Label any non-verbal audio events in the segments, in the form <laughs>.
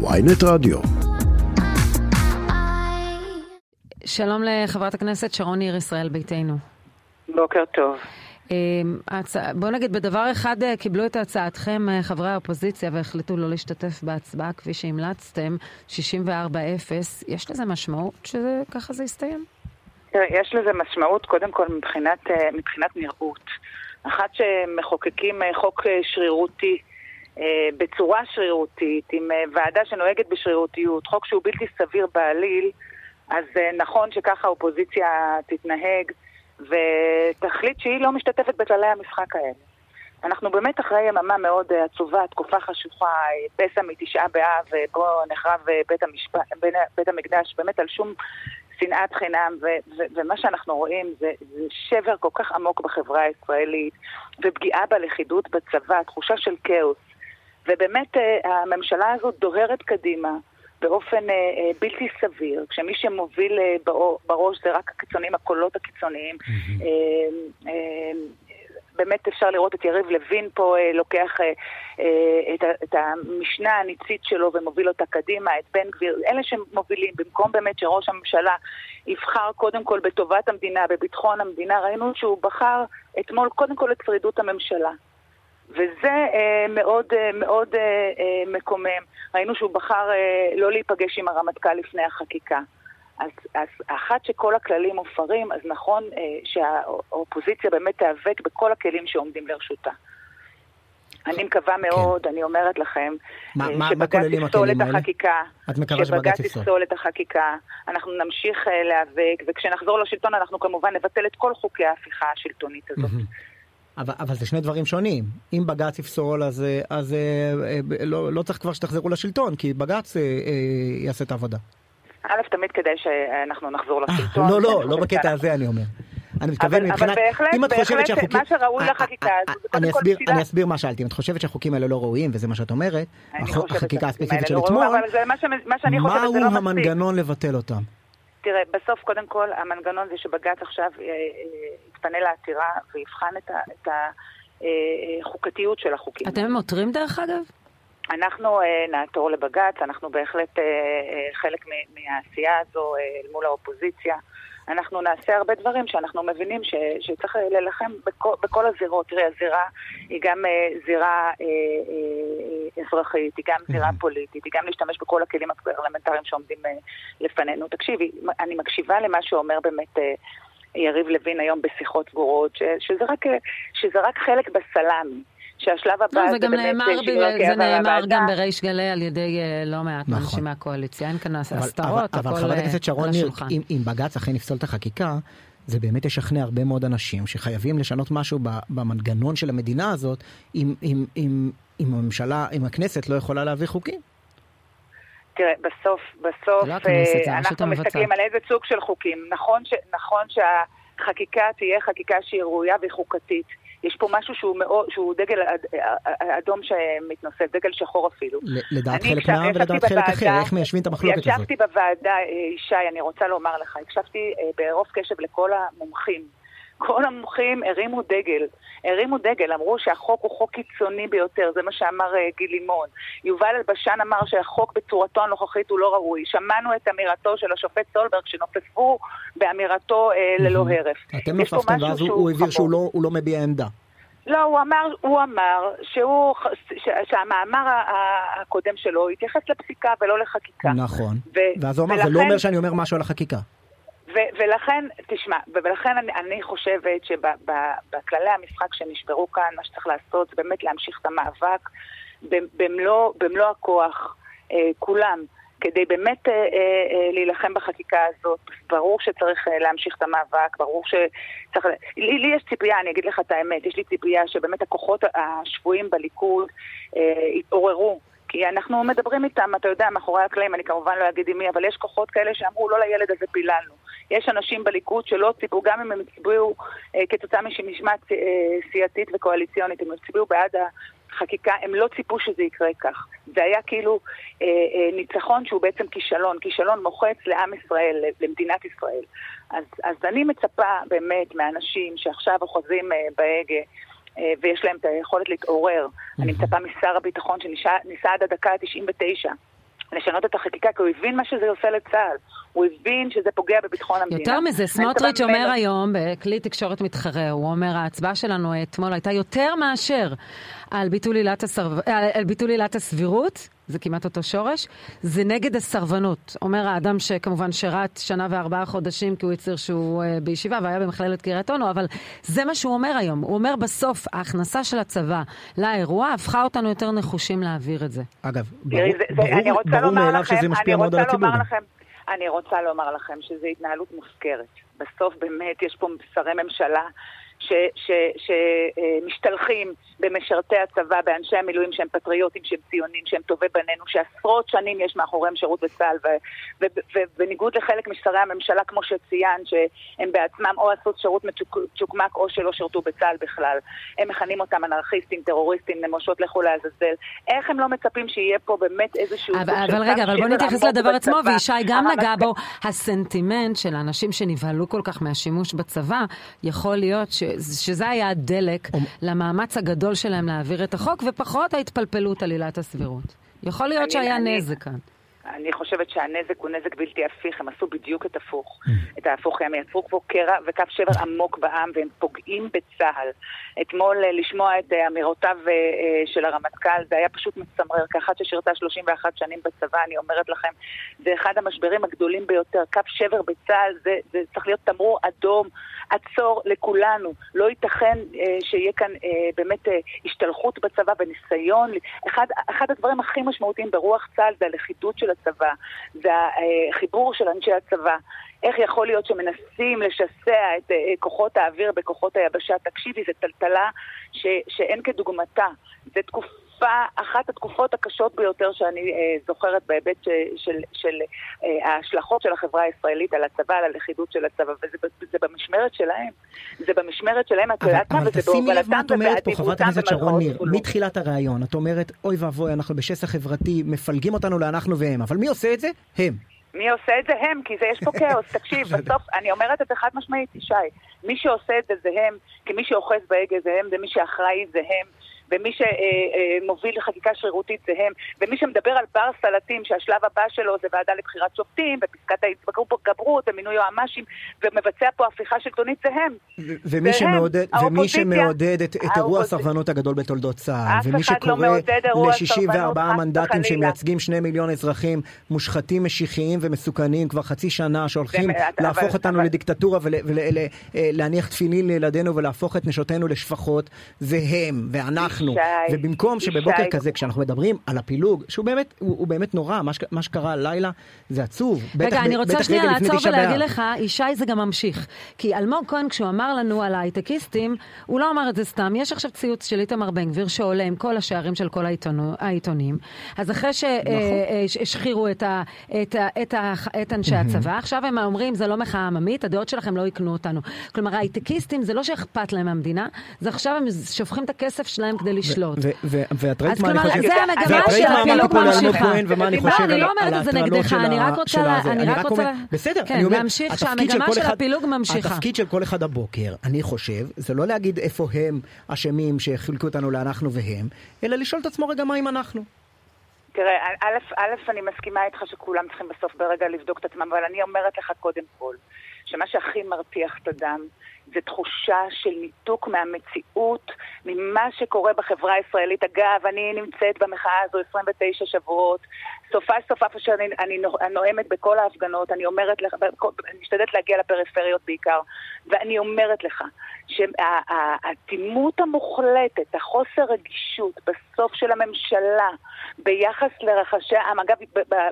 ויינט רדיו. שלום לחברת הכנסת שרון ניר, ישראל ביתנו. בוקר טוב. אמ, בואו נגיד, בדבר אחד אה, קיבלו את הצעתכם אה, חברי האופוזיציה והחליטו לא להשתתף בהצבעה כפי שהמלצתם, 64-0. יש לזה משמעות שככה זה יסתיים? תראה, יש לזה משמעות קודם כל מבחינת, אה, מבחינת נראות. אחת שמחוקקים חוק שרירותי, בצורה שרירותית, עם ועדה שנוהגת בשרירותיות, חוק שהוא בלתי סביר בעליל, אז נכון שככה האופוזיציה תתנהג. ותחליט שהיא לא משתתפת בכללי המשחק האלה. אנחנו באמת אחרי יממה מאוד אה, עצובה, תקופה חשוכה, אה, פסע מתשעה באב, בו נחרב אה, בית, המשפט, בית המקדש, באמת על שום שנאת חינם, ו- ו- ומה שאנחנו רואים זה, זה שבר כל כך עמוק בחברה הישראלית, ופגיעה בלכידות בצבא, תחושה של כאוס. ובאמת הממשלה הזאת דוהרת קדימה, באופן אה, אה, בלתי סביר, כשמי שמוביל אה, בראש זה רק הקיצונים, הקולות הקיצוניים. אה, אה, באמת אפשר לראות את יריב לוין פה אה, לוקח אה, אה, את, את המשנה הניצית שלו ומוביל אותה קדימה, את בן גביר, אלה שמובילים, במקום באמת שראש הממשלה יבחר קודם כל בטובת המדינה, בביטחון המדינה, ראינו שהוא בחר אתמול קודם כל את שרידות הממשלה. וזה אה, מאוד אה, מאוד אה, אה, מקומם. ראינו שהוא בחר אה, לא להיפגש עם הרמטכ"ל לפני החקיקה. אז, אז אחת שכל הכללים מופרים, אז נכון אה, שהאופוזיציה באמת תיאבק בכל הכלים שעומדים לרשותה. אני מקווה כן. מאוד, כן. אני אומרת לכם, מה, אה, שבג"ץ יפסול את החקיקה, את מקווה שבג"ץ יפסול את החקיקה, אנחנו נמשיך אה, להיאבק, וכשנחזור לשלטון אנחנו כמובן נבטל את כל חוקי ההפיכה השלטונית הזאת. אבל, אבל זה שני דברים שונים. אם בג"ץ יפסול, אז, אז אה, אה, לא, לא צריך כבר שתחזרו לשלטון, כי בג"ץ אה, אה, יעשה את העבודה. א', תמיד כדאי שאנחנו נחזור אה, לשלטון. לא, לא, לא בקטע הזה אני אומר. אני מתכוון מבחינת, אבל בהחלט, אם את חושבת שהחוקים... מה שראוי אה, לחקיקה הזו, זה קודם כל פסילה. אני אסביר מה שאלתי, אם את חושבת שהחוקים האלה לא ראויים, וזה מה שאת אומרת, החקיקה הספציפית של לא אתמול, מהו לא המנגנון לבטל אותם? תראה, בסוף קודם כל המנגנון זה שבג"ץ עכשיו אה, אה, יתפנה לעתירה ויבחן את, ה, את החוקתיות של החוקים. אתם עותרים דרך אגב? אנחנו אה, נעתור לבג"ץ, אנחנו בהחלט חלק מהעשייה הזו אל מול האופוזיציה. אנחנו נעשה הרבה דברים שאנחנו מבינים ש, שצריך להילחם בכל, בכל הזירות. תראה, הזירה היא גם uh, זירה uh, uh, אזרחית, היא גם זירה פוליטית, היא גם להשתמש בכל הכלים הפרלמנטריים שעומדים uh, לפנינו. תקשיבי, אני מקשיבה למה שאומר באמת... Uh, יריב לוין היום בשיחות סגורות, שזה רק, שזה רק חלק בסלאמי. שהשלב הבא לא, זה, זה באמת נאמר ב... זה נאמר גם בריש גלי על ידי uh, לא מעט נכון. אנשים מהקואליציה, אין כאן הסתרות, הכל על השולחן. אבל חברת הכנסת שרון ניר, אם, אם בג"ץ אכן יפסול את החקיקה, זה באמת ישכנע הרבה מאוד אנשים שחייבים לשנות משהו במנגנון של המדינה הזאת, אם, אם, אם, אם הממשלה, אם הכנסת לא יכולה להביא חוקים. תראה, בסוף, בסוף, לא הכנסת, אנחנו מסתכלים על איזה סוג של חוקים. נכון, ש, נכון שהחקיקה תהיה חקיקה שהיא ראויה וחוקתית. יש פה משהו שהוא, מאוד, שהוא דגל אדום שמתנוסס, דגל שחור אפילו. לדעת חלק מהעם ולדעת חלק אחר, איך מיישבים את המחלוקת הזאת? ישבתי בוועדה, אה, ישי, אני רוצה לומר לך, הקשבתי אה, ברוב קשב לכל המומחים. כל המומחים הרימו דגל, הרימו דגל, אמרו שהחוק הוא חוק קיצוני ביותר, זה מה שאמר uh, גיל לימון. יובל אלבשן אמר שהחוק בצורתו הנוכחית הוא לא ראוי. שמענו את אמירתו של השופט סולברג שנופפו באמירתו uh, ללא הרף. אתם נופפתם ואז הוא הבהיר שהוא לא, לא מביע עמדה. לא, הוא אמר, הוא אמר שהוא, ש, שהמאמר הקודם שלו התייחס לפסיקה ולא לחקיקה. נכון. ו, ואז הוא אמר, ולכן, זה לא אומר שאני אומר משהו על החקיקה. ו- ולכן, תשמע, ולכן אני, אני חושבת שבכללי המשחק שנשברו כאן, מה שצריך לעשות זה באמת להמשיך את המאבק במלוא, במלוא הכוח, אה, כולם. כדי באמת אה, אה, אה, להילחם בחקיקה הזאת. ברור שצריך אה, להמשיך את המאבק, ברור שצריך... לי, לי יש ציפייה, אני אגיד לך את האמת, יש לי ציפייה שבאמת הכוחות השפויים בליכוד אה, יתעוררו. כי אנחנו מדברים איתם, אתה יודע, מאחורי הקלעים, אני כמובן לא אגיד עם מי, אבל יש כוחות כאלה שאמרו, לא לילד הזה פיללנו. יש אנשים בליכוד שלא ציפו, גם אם הם הצביעו אה, כתוצאה משמשמעת אה, סיעתית וקואליציונית, הם הצביעו בעד החקיקה, הם לא ציפו שזה יקרה כך. זה היה כאילו אה, אה, ניצחון שהוא בעצם כישלון, כישלון מוחץ לעם ישראל, למדינת ישראל. אז, אז אני מצפה באמת מאנשים שעכשיו אוחזים אה, בהגה, אה, ויש להם את היכולת להתעורר. אני מצפה משר הביטחון שניסה עד הדקה ה-99 לשנות את החקיקה, כי הוא הבין מה שזה עושה לצה"ל. הוא הבין שזה פוגע בביטחון המדינה. יותר מזה, סמוטריץ' אומר היום, בכלי תקשורת מתחרה, הוא אומר, ההצבעה שלנו אתמול הייתה יותר מאשר על ביטול עילת, הסרב... על ביטול עילת הסבירות, זה כמעט אותו שורש, זה נגד הסרבנות. אומר האדם שכמובן שירת שנה וארבעה חודשים כי הוא הצהיר שהוא uh, בישיבה והיה במכללת קריית אונו, אבל זה מה שהוא אומר היום. הוא אומר בסוף, ההכנסה של הצבא לאירוע הפכה אותנו יותר נחושים להעביר את זה. אגב, ברור, זה, זה, ברור, ברור מאליו שזה משפיע מאוד על הציבור. לכם, אני רוצה לומר לכם שזו התנהלות מופקרת. בסוף באמת יש פה שרי ממשלה שמשתלחים במשרתי הצבא, באנשי המילואים שהם פטריוטים, שהם ציונים, שהם טובי בנינו, שעשרות שנים יש מאחוריהם שירות בצה"ל, ובניגוד לחלק משרי הממשלה, כמו שציינת, שהם בעצמם או עשו שירות מצ'וקמק או שלא שירתו בצה"ל בכלל. הם מכנים אותם אנרכיסטים, טרוריסטים, נמושות, לכו לעזאזל. איך הם לא מצפים שיהיה פה באמת איזשהו... אבל, אבל רגע, אבל בוא נתייחס לדבר עצמו, וישי גם נגע בו. הסנטימנט של האנשים שנבהלו כל כך מהשימוש בצבא, יכול להיות ש... שזה היה הדלק למאמץ הגדול שלהם להעביר את החוק, ופחות ההתפלפלות על עילת הסבירות. יכול להיות אני, שהיה אני, נזק כאן. אני חושבת שהנזק הוא נזק בלתי הפיך, הם עשו בדיוק את הפוך. Mm. את ההפוך, הם יצרו פה קרע וקו שבר עמוק בעם, והם פוגעים בצה"ל. אתמול אה, לשמוע את אה, אמירותיו אה, של הרמטכ"ל, זה היה פשוט מצמרר. כאחת ששירתה 31 שנים בצבא, אני אומרת לכם, זה אחד המשברים הגדולים ביותר. קו שבר בצה"ל, זה, זה צריך להיות תמרור אדום, עצור לכולנו. לא ייתכן שיהיה כאן באמת השתלחות בצבא וניסיון. אחד, אחד הדברים הכי משמעותיים ברוח צה"ל זה הלכידות של הצבא, זה החיבור של אנשי הצבא. איך יכול להיות שמנסים לשסע את אה, כוחות האוויר בכוחות היבשה? תקשיבי, זו טלטלה ש, שאין כדוגמתה. זו תקופה, אחת התקופות הקשות ביותר שאני אה, זוכרת בהיבט ש, של, של אה, ההשלכות של החברה הישראלית על הצבא, על הלכידות של הצבא, וזה במשמרת שלהם. זה במשמרת שלהם, את יודעת מה, וזה בהובלתם ובאדיבותם. אבל תשימי לב מה את אומרת פה, חברת הכנסת שרון ניר, מתחילת הריאיון, את אומרת, אוי ואבוי, אנחנו בשסע חברתי, מפלגים אותנו לאנחנו והם, אבל מי עושה את זה? הם. מי עושה את זה? הם, כי זה יש פה כאוס. <laughs> תקשיב, בסוף, אני אומרת את זה חד משמעית, ישי. מי שעושה את זה זה הם, כי מי שאוחז בהגה זה הם, זה מי שאחראי זה הם. ומי שמוביל לחקיקה שרירותית זה הם, ומי שמדבר על בר סלטים, שהשלב הבא שלו זה ועדה לבחירת שופטים, ופסקת ההתגברות, ומינוי יועמ"שים, ומבצע פה הפיכה שלטונית זה הם. ומי שמעודד, ומי שמעודד את, את אירוע הסרבנות הגדול בתולדות צה"ל, ומי לא שקורא ל-64 מנדטים שמייצגים שני מיליון אזרחים מושחתים, משיחיים ומסוכנים כבר חצי שנה, שהולכים להפוך אותנו לדיקטטורה ולהניח תפילין לילדינו ולהפוך את נשותינו לשפחות, זה הם, ואנחנו. אנחנו, שי, ובמקום שבבוקר שי. כזה, כשאנחנו מדברים על הפילוג, שהוא באמת, הוא, הוא באמת נורא, מה, ש, מה שקרה הלילה זה עצוב. רגע, בטח, אני רוצה שנייה לעצור ולהגיד לך, ישי זה גם ממשיך. כי אלמוג כהן, כשהוא אמר לנו על ההייטקיסטים, הוא לא אמר את זה סתם. יש עכשיו ציוץ של איתמר בן גביר שעולה עם כל השערים של כל העיתונו, העיתונים. אז אחרי שהשחירו נכון. את, את, את, את אנשי הצבא, עכשיו הם אומרים, זה לא מחאה עממית, הדעות שלכם לא יקנו אותנו. כלומר, ההייטקיסטים זה לא שאכפת להם מהמדינה, זה עכשיו הם שופכים את הכסף שלהם כדי לשלוט. ואת ראית מה אני חושב... אז כלומר, זה המגמה של הפילוג ממשיכה. ומה אני חושב אני לא אומרת את זה נגדך, אני רק רוצה... אני רק רוצה... בסדר, אני אומר, להמשיך שהמגמה של הפילוג ממשיכה. התפקיד של כל אחד הבוקר, אני חושב, זה לא להגיד איפה הם אשמים שחילקו אותנו לאנחנו והם, אלא לשאול את עצמו רגע מה אם אנחנו. תראה, א', א', אני מסכימה איתך שכולם צריכים בסוף ברגע לבדוק את עצמם, אבל אני אומרת לך קודם כל, שמה שהכי מרתיח את הדם זה תחושה של ניתוק מהמציאות, ממה שקורה בחברה הישראלית. אגב, אני נמצאת במחאה הזו 29 שבועות, סופה סופה שאני אני נואמת בכל ההפגנות, אני אומרת לך, אני משתדלת להגיע לפריפריות בעיקר, ואני אומרת לך שהאטימות המוחלטת, החוסר רגישות בסוף של הממשלה ביחס לרחשי העם, אגב,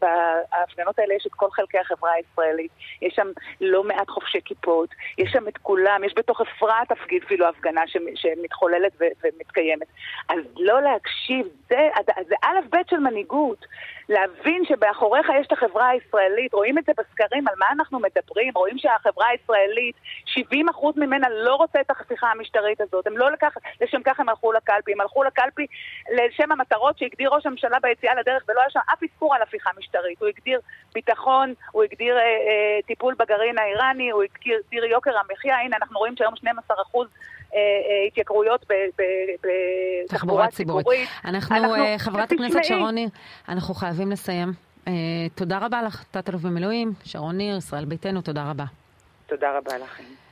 בהפגנות האלה יש את כל חלקי החברה הישראלית, יש שם לא מעט חובשי כיפות, יש שם את כולם, יש בתוך אפרת אפילו הפגנה שמתחוללת ומתקיימת. אז לא להקשיב, זה, זה א' ב' של מנהיגות. להבין שבאחוריך יש את החברה הישראלית, רואים את זה בסקרים, על מה אנחנו מדברים, רואים שהחברה הישראלית, 70% ממנה לא רוצה את ההפיכה המשטרית הזאת, הם לא לכך, לשם כך הם הלכו לקלפי, הם הלכו לקלפי לשם המטרות שהגדיר ראש הממשלה ביציאה לדרך, ולא היה שם אף אזכור על הפיכה משטרית, הוא הגדיר ביטחון, הוא הגדיר אה, אה, טיפול בגרעין האיראני, הוא הגדיר יוקר המחיה, הנה אנחנו רואים שהיום 12% אה, אה, התייקרויות בתחבורה ציבורית. אנחנו, אנחנו חברת הכנסת שרוני, אנחנו חייבים לסיים. תודה רבה לך, תת-אלוף במילואים, שרון ניר, ישראל ביתנו, תודה רבה. תודה רבה לכם.